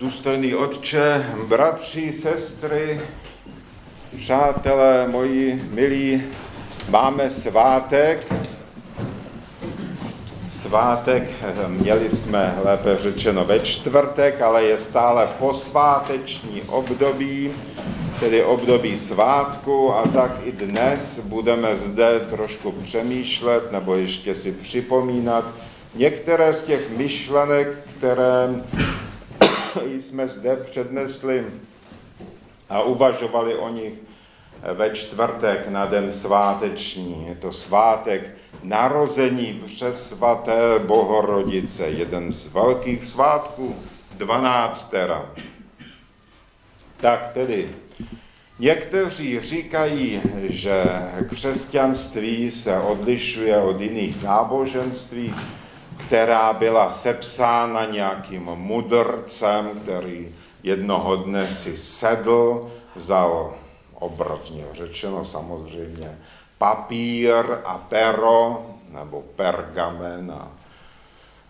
Důstojný otče, bratři, sestry, přátelé moji milí, máme svátek. Svátek měli jsme, lépe řečeno, ve čtvrtek, ale je stále posváteční období, tedy období svátku a tak i dnes budeme zde trošku přemýšlet nebo ještě si připomínat některé z těch myšlenek, které jsme zde přednesli a uvažovali o nich ve čtvrtek na den sváteční. Je to svátek narození přesvaté Bohorodice, jeden z velkých svátků, dvanáctera. Tak tedy, někteří říkají, že křesťanství se odlišuje od jiných náboženství, která byla sepsána nějakým mudrcem, který jednoho dne si sedl, vzal obratně řečeno samozřejmě papír a pero, nebo pergamen a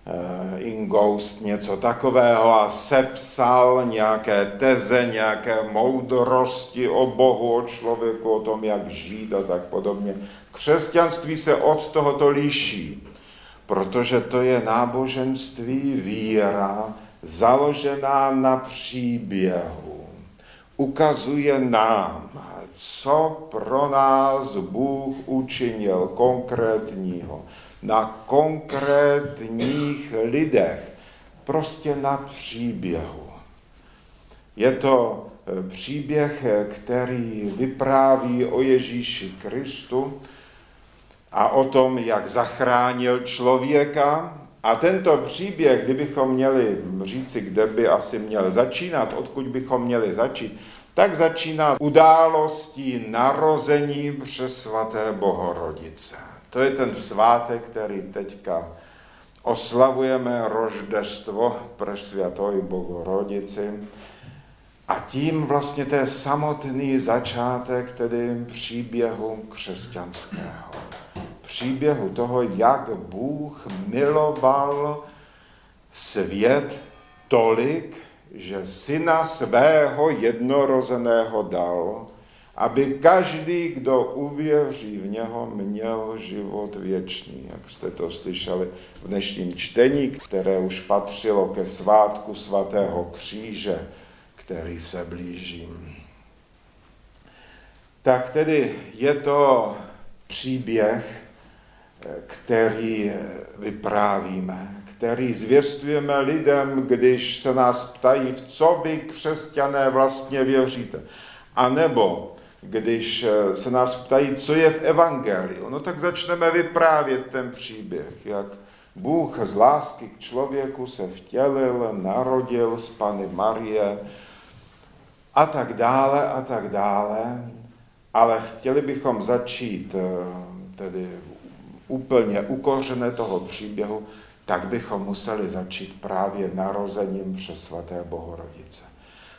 e, ingoust, něco takového a sepsal nějaké teze, nějaké moudrosti o Bohu, o člověku, o tom, jak žít a tak podobně. Křesťanství se od tohoto liší protože to je náboženství víra založená na příběhu. Ukazuje nám, co pro nás Bůh učinil konkrétního, na konkrétních lidech, prostě na příběhu. Je to eh, příběh, který vypráví o Ježíši Kristu, a o tom, jak zachránil člověka. A tento příběh, kdybychom měli říci, kde by asi měl začínat, odkud bychom měli začít, tak začíná událostí narození přes svaté Bohorodice. To je ten svátek, který teďka oslavujeme roždestvo pre svatoj Bohorodici. A tím vlastně to je samotný začátek tedy příběhu křesťanského příběhu toho, jak Bůh miloval svět tolik, že syna svého jednorozeného dal, aby každý, kdo uvěří v něho, měl život věčný. Jak jste to slyšeli v dnešním čtení, které už patřilo ke svátku svatého kříže, který se blíží. Tak tedy je to příběh, který vyprávíme, který zvěstujeme lidem, když se nás ptají, v co vy křesťané vlastně věříte. A nebo když se nás ptají, co je v evangeliu, no tak začneme vyprávět ten příběh, jak Bůh z lásky k člověku se vtělil, narodil z Pany Marie a tak dále a tak dále. Ale chtěli bychom začít eh, tedy úplně ukořené toho příběhu, tak bychom museli začít právě narozením přes svaté Bohorodice.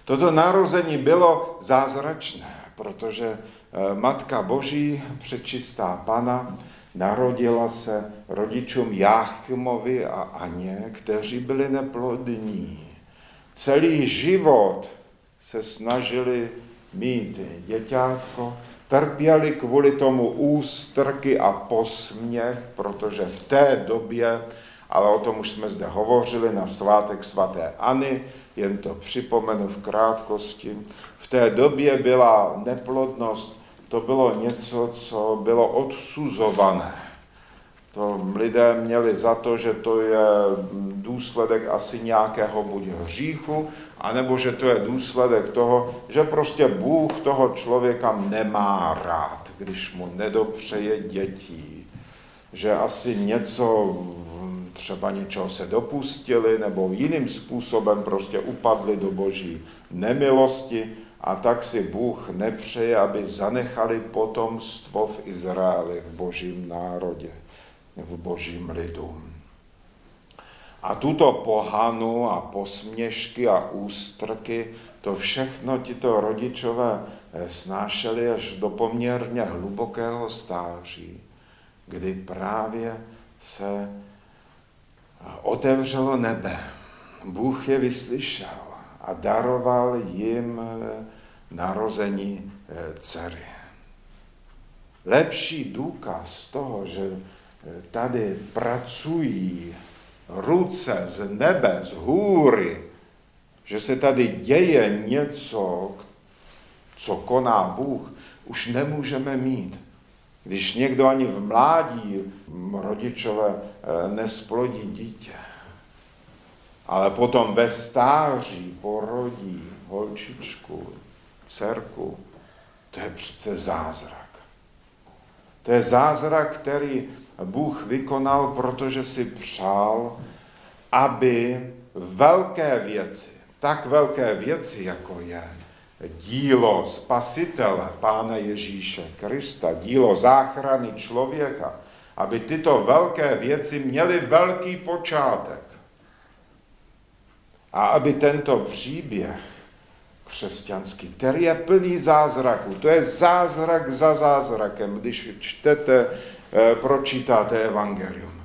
Toto narození bylo zázračné, protože eh, Matka Boží, přečistá Pana, narodila se rodičům Jáchymovi a Aně, kteří byli neplodní. Celý život se snažili mít děťátko, trpěli kvůli tomu ústrky a posměch, protože v té době, ale o tom už jsme zde hovořili na svátek svatéAny, jen to připomenu v krátkosti, v té době byla neplodnost, to bylo něco, co bylo odsuzované. To lidé měli za to, že to je důsledek asi nějakého buď hříchu, anebo že to je důsledek toho, že prostě Bůh toho člověka nemá rád, když mu nedopřeje dětí. Že asi něco, třeba něčeho se dopustili, nebo jiným způsobem prostě upadli do boží nemilosti a tak si Bůh nepřeje, aby zanechali potomstvo v Izraeli, v božím národě, v božím lidu. A tuto pohanu a posměšky a ústrky, to všechno tito rodičové eh, snášeli až do poměrně hlubokého stáří, kdy právě se eh, otevřelo nebe. Bůh je vyslyšel a daroval jim narození dcery. Lepší důkaz toho, že tady pracují ruce z nebe, z hůry, že se tady děje něco, co koná Bůh, už nemůžeme mít. Když někdo ani v mládí rodičové eh, nesplodí dítě, ale potom ve stáří porodí holčičku, dcerku, to je přece zázrak. To je zázrak, který Bůh vykonal, protože si přál, aby velké věci, tak velké věci, jako je dílo spasitele Pána Ježíše Krista, dílo záchrany člověka, aby tyto velké věci měly velký počátek. A aby tento příběh křesťanský, který je plný zázraků, to je zázrak za zázrakem, když čtete, pročítáte evangelium,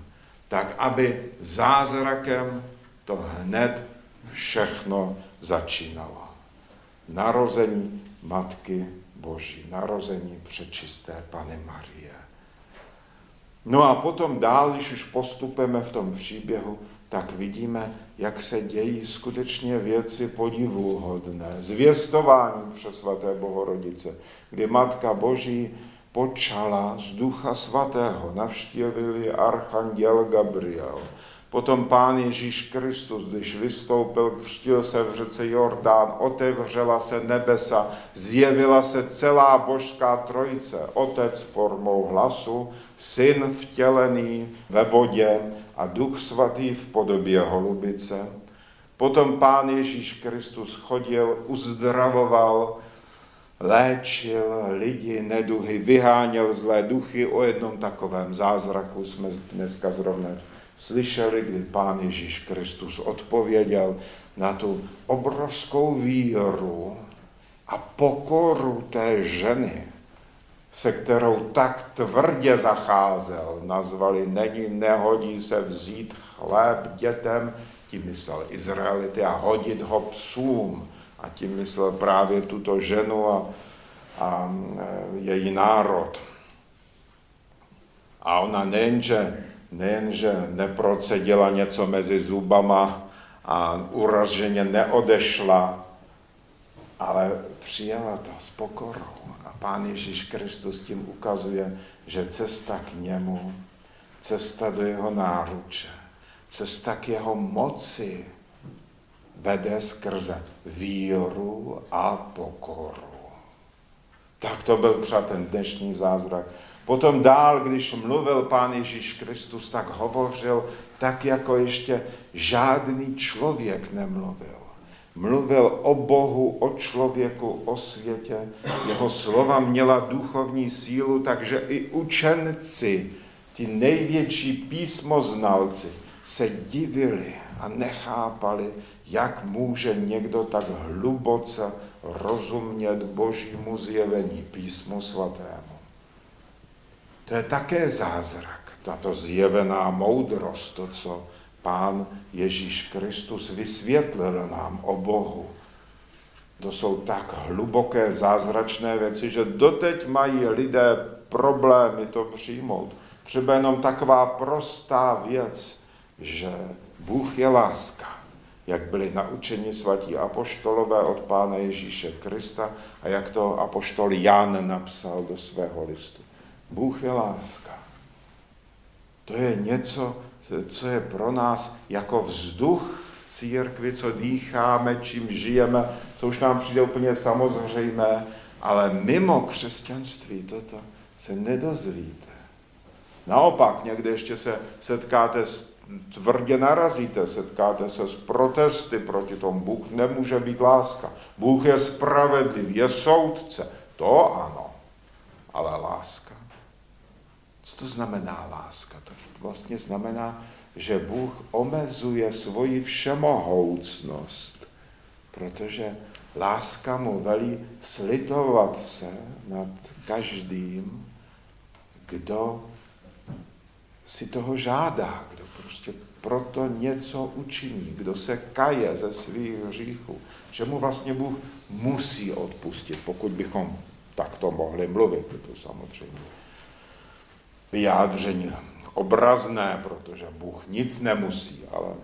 tak aby zázrakem to hned všechno začínalo narození Matky Boží, narození přečisté Pany Marie. No a potom dál, když už postupujeme v tom příběhu, tak vidíme, jak se dějí skutečně věci podivuhodné. Zvěstování přes svaté Bohorodice, kdy Matka Boží počala z Ducha Svatého, navštívili Archanděl Gabriel. Potom Pán Ježíš Kristus, když vystoupil, křtil se v řece Jordán, otevřela se nebesa, zjevila se celá božská trojice, Otec formou hlasu, Syn vtělený ve vodě a Duch Svatý v podobě holubice. Potom Pán Ježíš Kristus chodil, uzdravoval, léčil lidi, neduhy, vyháněl zlé duchy. O jednom takovém zázraku jsme dneska zrovna slyšeli, kdy Pán Ježíš Kristus odpověděl na tu obrovskou víru a pokoru té ženy, se kterou tak tvrdě zacházel, nazvali, není, nehodí se vzít chléb dětem, tím myslel Izraelity, a hodit ho psům. A tím myslel právě tuto ženu a, a e, její národ. A ona nejenže nejenže neprocedila něco mezi zubama a uraženě neodešla, ale přijala to s pokorou. A Pán Ježíš Kristus tím ukazuje, že cesta k němu, cesta do jeho náruče, cesta k jeho moci vede skrze víru a pokoru. Tak to byl třeba ten dnešní zázrak Potom dál, když mluvil Pán Ježíš Kristus, tak hovořil tak, jako ještě žádný člověk nemluvil. Mluvil o Bohu, o člověku, o světě. Jeho slova měla duchovní sílu, takže i učenci, ti největší písmoznalci, se divili a nechápali, jak může někdo tak hluboce rozumět Božímu zjevení písmu svatému. To je také zázrak, tato zjevená moudrost, to, co Pán Ježíš Kristus vysvětlil nám o Bohu. To jsou tak hluboké zázračné věci, že doteď mají lidé problémy to přijmout. Třeba jenom taková prostá věc, že Bůh je láska, jak byli naučeni svatí apoštolové od Pána Ježíše Krista a jak to apoštol Jan napsal do svého listu. Bůh je láska. To je něco, co je pro nás jako vzduch církvi, co dýcháme, čím žijeme, co už nám přijde úplně samozřejmé, ale mimo křesťanství toto se nedozvíte. Naopak, někde ještě se setkáte s, tvrdě narazíte, setkáte se s protesty proti tomu. Bůh nemůže být láska. Bůh je spravedlivý, je soudce. To ano, ale láska co to znamená láska? To vlastně znamená, že Bůh omezuje svoji všemohoucnost, protože láska mu velí slitovat se nad každým, kdo si toho žádá, prostě proto něco učiní, kdo se kaje ze svých hříchů, že mu vlastně Bůh musí odpustit, pokud bychom takto mohli mluvit, je to samozřejmě vyjádření obrazné, protože Bůh nic nemusí, ale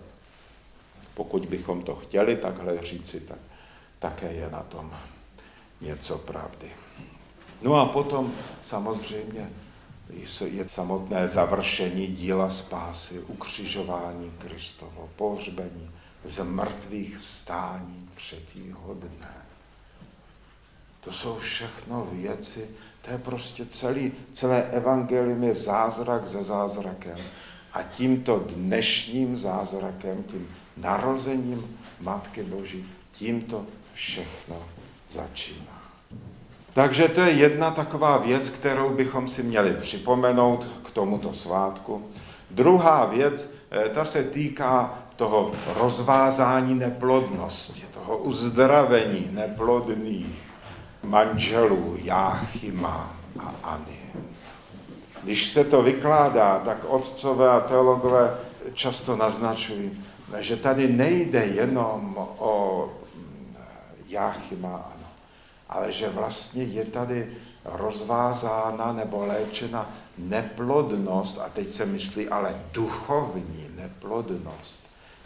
pokud bychom to chtěli takhle říci, tak také je na tom něco pravdy. No a potom samozřejmě je samotné završení díla spásy, ukřižování Kristovo, pohřbení, z mrtvých vstání třetího dne. To jsou všechno věci, to je prostě celý, celé evangelium je zázrak za zázrakem. A tímto dnešním zázrakem, tím narozením Matky Boží, tímto všechno začíná. Takže to je jedna taková věc, kterou bychom si měli připomenout k tomuto svátku. Druhá věc, eh, ta se týká toho rozvázání neplodnosti, toho uzdravení neplodných manželů Jáchyma a Ani. Když se to vykládá, tak otcové a teologové často naznačují, že tady nejde jenom o Jáchyma, ano, ale že vlastně je tady rozvázána nebo léčena neplodnost, a teď se myslí ale duchovní neplodnost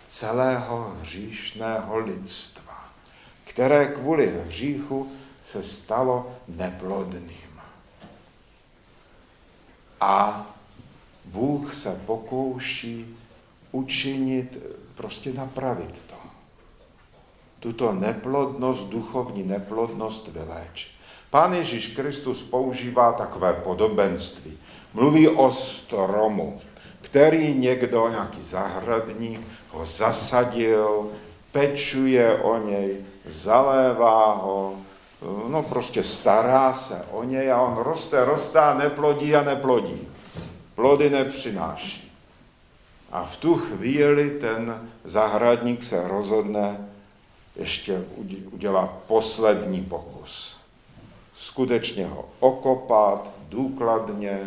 celého hříšného lidstva, které kvůli hříchu se stalo neplodným. A Bůh se pokouší učinit, prostě napravit. Tuto neplodnost, duchovní neplodnost vyléčit. Pán Ježíš Kristus používá takové podobenství. Mluví o stromu, který někdo, nějaký zahradník, ho zasadil, pečuje o něj, zalévá ho, no prostě stará se o něj a on roste, roste a neplodí a neplodí. Plody nepřináší. A v tu chvíli ten zahradník se rozhodne ještě udělat poslední pokus. Skutečně ho okopat důkladně,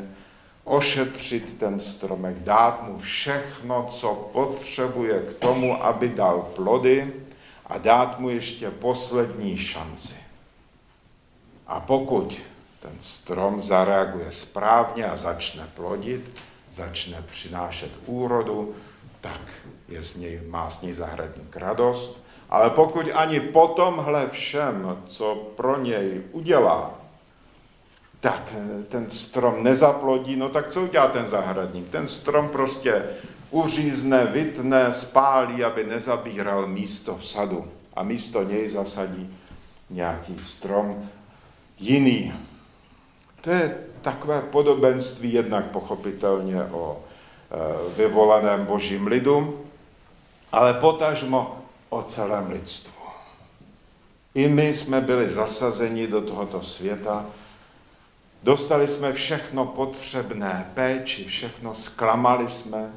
ošetřit ten stromek, dát mu všechno, co potřebuje k tomu, aby dal plody a dát mu ještě poslední šanci. A pokud ten strom zareaguje správně a začne plodit, začne přinášet úrodu, tak je z něj, má z něj zahradník radost. Ale pokud ani po tomhle všem, co pro něj udělá, tak ten strom nezaplodí, no tak co udělá ten zahradník? Ten strom prostě uřízne, vytne, spálí, aby nezabíral místo v sadu. A místo něj zasadí nějaký strom jiný. To je takové podobenství jednak pochopitelně o e, vyvolaném božím lidu, ale potažmo o celém lidstvu. I my jsme byli zasazeni do tohoto světa, dostali jsme všechno potřebné péči, všechno zklamali jsme,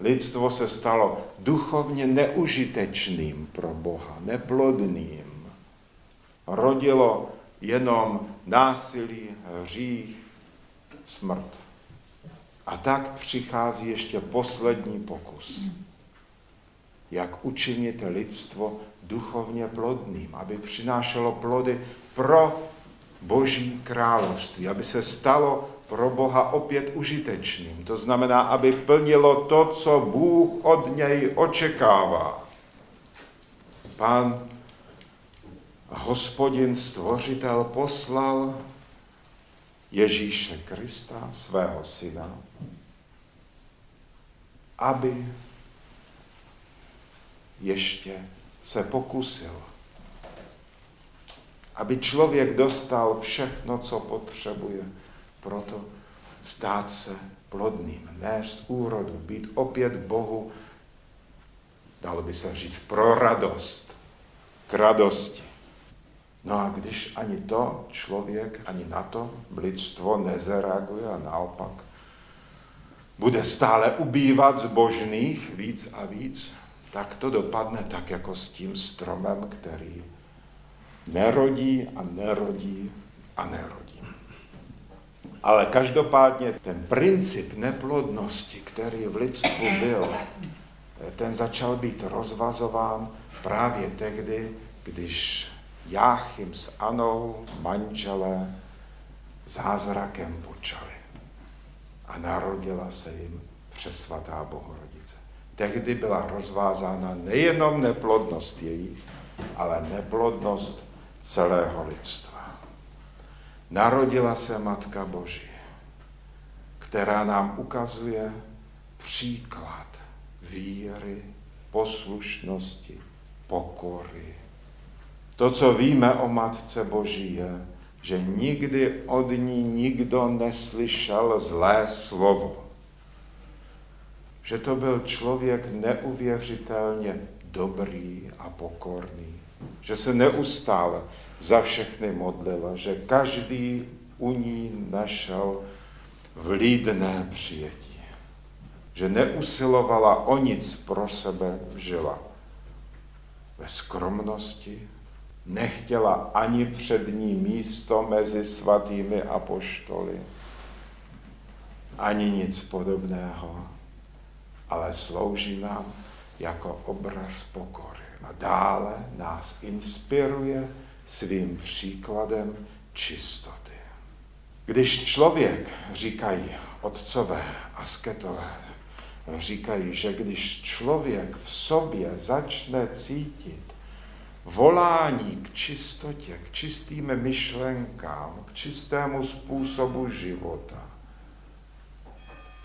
lidstvo se stalo duchovně neužitečným pro Boha, neplodným. Rodilo jenom násilí, hřích, smrt. A tak přichází ještě poslední pokus. Jak učinit lidstvo duchovně plodným, aby přinášelo plody pro Boží království, aby se stalo pro Boha opět užitečným. To znamená, aby plnilo to, co Bůh od něj očekává. Pán hospodin stvořitel poslal Ježíše Krista, svého syna, aby ještě se pokusil, aby člověk dostal všechno, co potřebuje, proto stát se plodným, nést úrodu, být opět Bohu, dalo by se říct, pro radost, k radosti. No a když ani to člověk, ani na to lidstvo nezareaguje a naopak bude stále ubývat zbožných víc a víc, tak to dopadne tak jako s tím stromem, který nerodí a nerodí a nerodí. Ale každopádně ten princip neplodnosti, který v lidstvu byl, ten začal být rozvazován právě tehdy, když Jáchym s Anou, manželé, zázrakem počali. A narodila se jim přesvatá Bohorodice. Tehdy byla rozvázána nejenom neplodnost jejich, ale neplodnost celého lidstva. Narodila se Matka Boží, která nám ukazuje příklad víry, poslušnosti, pokory. To, co víme o Matce Boží, je, že nikdy od ní nikdo neslyšel zlé slovo. Že to byl člověk neuvěřitelně dobrý a pokorný. Že se neustále za všechny modlila, že každý u ní našel vlídné přijetí. Že neusilovala o nic pro sebe, žila ve skromnosti, nechtěla ani před ní místo mezi svatými apoštoly, ani nic podobného, ale slouží nám jako obraz pokory. A dále nás inspiruje svým příkladem čistoty. Když člověk, říkají otcové asketové, říkají, že když člověk v sobě začne cítit volání k čistotě, k čistým myšlenkám, k čistému způsobu života.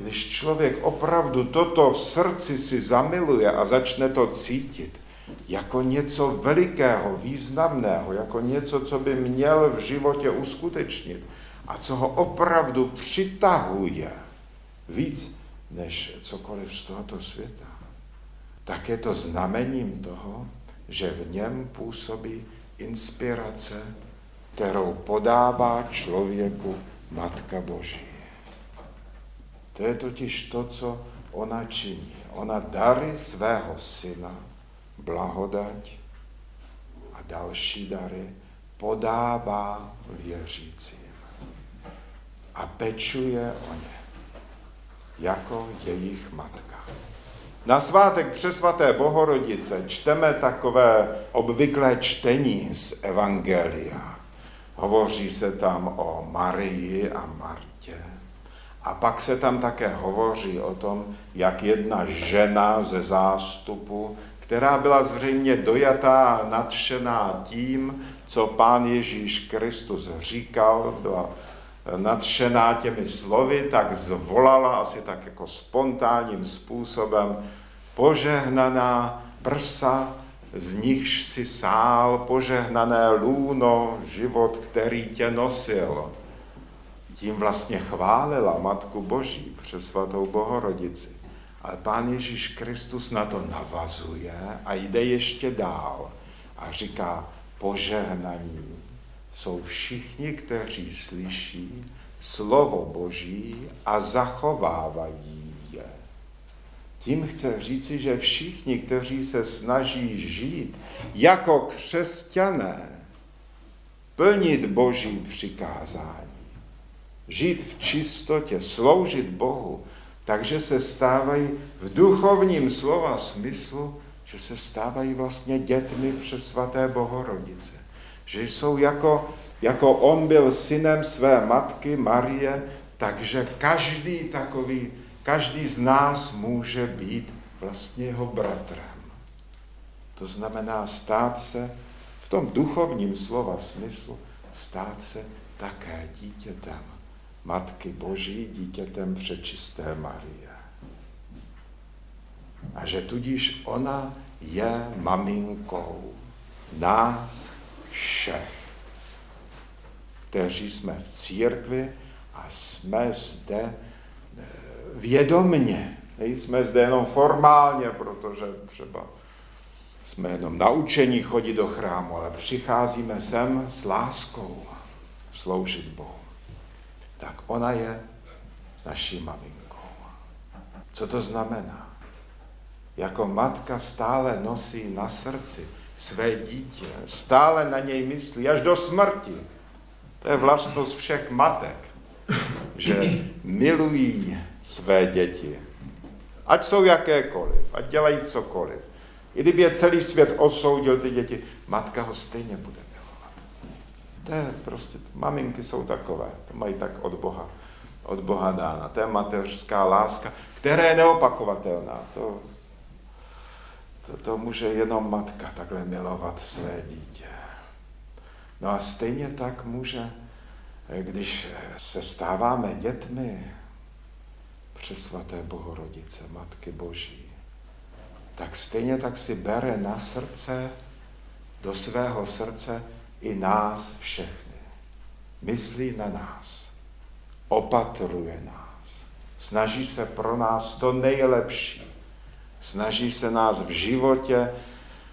Když člověk opravdu toto v srdci si zamiluje a začne to cítit jako něco velikého, významného, jako něco, co by měl v životě uskutečnit a co ho opravdu přitahuje víc než cokoliv z tohoto světa, tak je to znamením toho, že v něm působí inspirace, kterou podává člověku Matka Boží. To je totiž to, co ona činí. Ona dary svého syna, blahodať a další dary podává věřícím a pečuje o ně jako jejich matka. Na svátek přesvaté Bohorodice čteme takové obvyklé čtení z Evangelia. Hovoří se tam o Marii a Martě. A pak se tam také hovoří o tom, jak jedna žena ze zástupu, která byla zřejmě dojatá a nadšená tím, co pán Ježíš Kristus říkal, byla nadšená těmi slovy, tak zvolala asi tak jako spontánním způsobem požehnaná prsa, z nichž si sál, požehnané lůno, život, který tě nosil. Tím vlastně chválila Matku Boží přes svatou Bohorodici. Ale Pán Ježíš Kristus na to navazuje a jde ještě dál a říká, požehnaní jsou všichni, kteří slyší slovo Boží a zachovávají je. Tím chce říci, že všichni, kteří se snaží žít jako křesťané, plnit Boží přikázání, žít v čistotě, sloužit Bohu, takže se stávají v duchovním slova smyslu, že se stávají vlastně dětmi přes svaté Bohorodice že jsou jako, jako on byl synem své matky Marie, takže každý takový, každý z nás může být vlastně jeho bratrem. To znamená stát se v tom duchovním slova smyslu, stát se také dítětem Matky Boží, dítětem přečisté Marie. A že tudíž ona je maminkou nás všech, kteří jsme v církvi a jsme zde eh, vědomně. Nejsme zde jenom formálně, protože třeba jsme jenom naučení chodit do chrámu, ale přicházíme sem s láskou sloužit Bohu. Tak ona je naší maminkou. Co to znamená? Jako matka stále nosí na srdci své dítě, stále na něj myslí až do smrti. To je vlastnost všech matek, že milují své děti Ať jsou jakékoliv, ať dělají cokoliv. I kdyby je celý svět osoudil ty děti, matka ho stejně bude. To je prostě, maminky jsou takové, to mají tak od Boha, od Boha dána. To je mateřská láska, která je neopakovatelná. To, to, to může jenom matka takhle milovat své dítě. No a stejně tak může, když se stáváme dětmi přes svaté Bohorodice, Matky Boží, tak stejně tak si bere na srdce, do svého srdce i nás všechny. Myslí na nás, opatruje nás, snaží se pro nás to nejlepší, snaží se nás v životě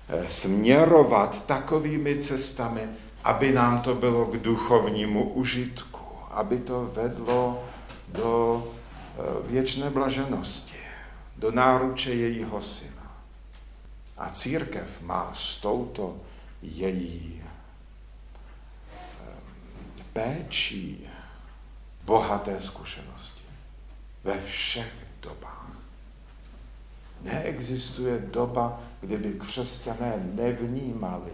eh, směrovat takovými cestami, aby nám to bylo k duchovnímu užitku, aby to vedlo do eh, věčné blaženosti, do náruče jejího syna. A církev má s touto její péčí bohaté zkušenosti ve všech dobách. Neexistuje doba, kdyby křesťané nevnímali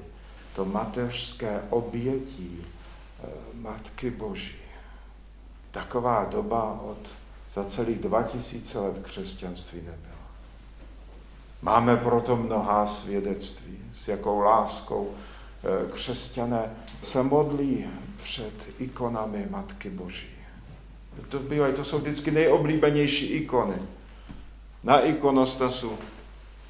to mateřské obětí eh, Matky Boží. Taková doba od za celých 2000 let křesťanství nebyla. Máme proto mnohá svědectví, s jakou láskou křesťané se modlí před ikonami Matky Boží. To, bývají, to jsou vždycky nejoblíbenější ikony. Na ikonostasu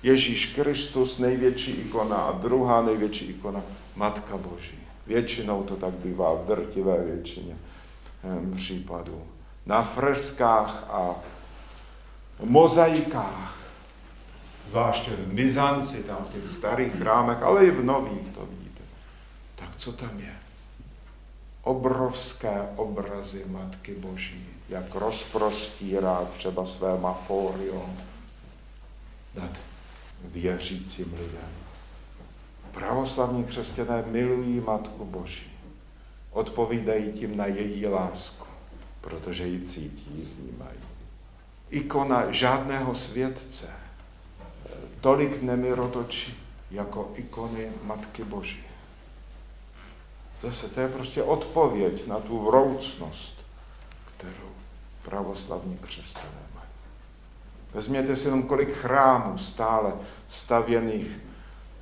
Ježíš Kristus, největší ikona, a druhá největší ikona, Matka Boží. Většinou to tak bývá, v drtivé většině eh, případů. Na freskách a mozaikách zvláště v Mizanci, tam v těch starých chrámech, ale i v nových, to vidíte. Tak co tam je? Obrovské obrazy Matky Boží, jak rozprostírá třeba své maforium nad věřícím lidem. Pravoslavní křesťané milují Matku Boží. Odpovídají tím na její lásku, protože ji cítí, vnímají. Ikona žádného světce, tolik nemirotočí jako ikony Matky Boží. Zase to je prostě odpověď na tu vroucnost, kterou pravoslavní křesťané mají. Vezměte si jenom, kolik chrámů stále stavěných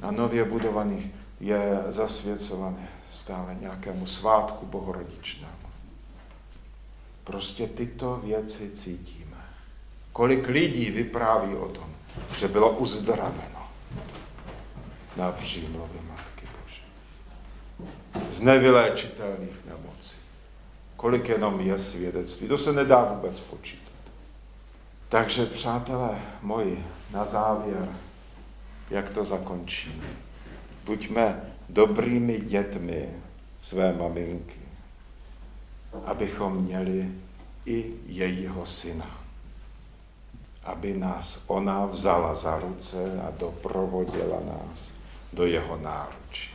a nově budovaných je zasvěcované stále nějakému svátku bohorodičnému. Prostě tyto věci cítíme. Kolik lidí vypráví o tom, že bylo uzdraveno na přímlově Matky. Z nevyléčitelných nemocí. Kolik jenom je svědectví, to se nedá vůbec počítat. Takže, přátelé moji, na závěr, jak to zakončíme. Buďme dobrými dětmi své maminky, abychom měli i jejího syna aby nás ona vzala za ruce a doprovodila nás do jeho náručí.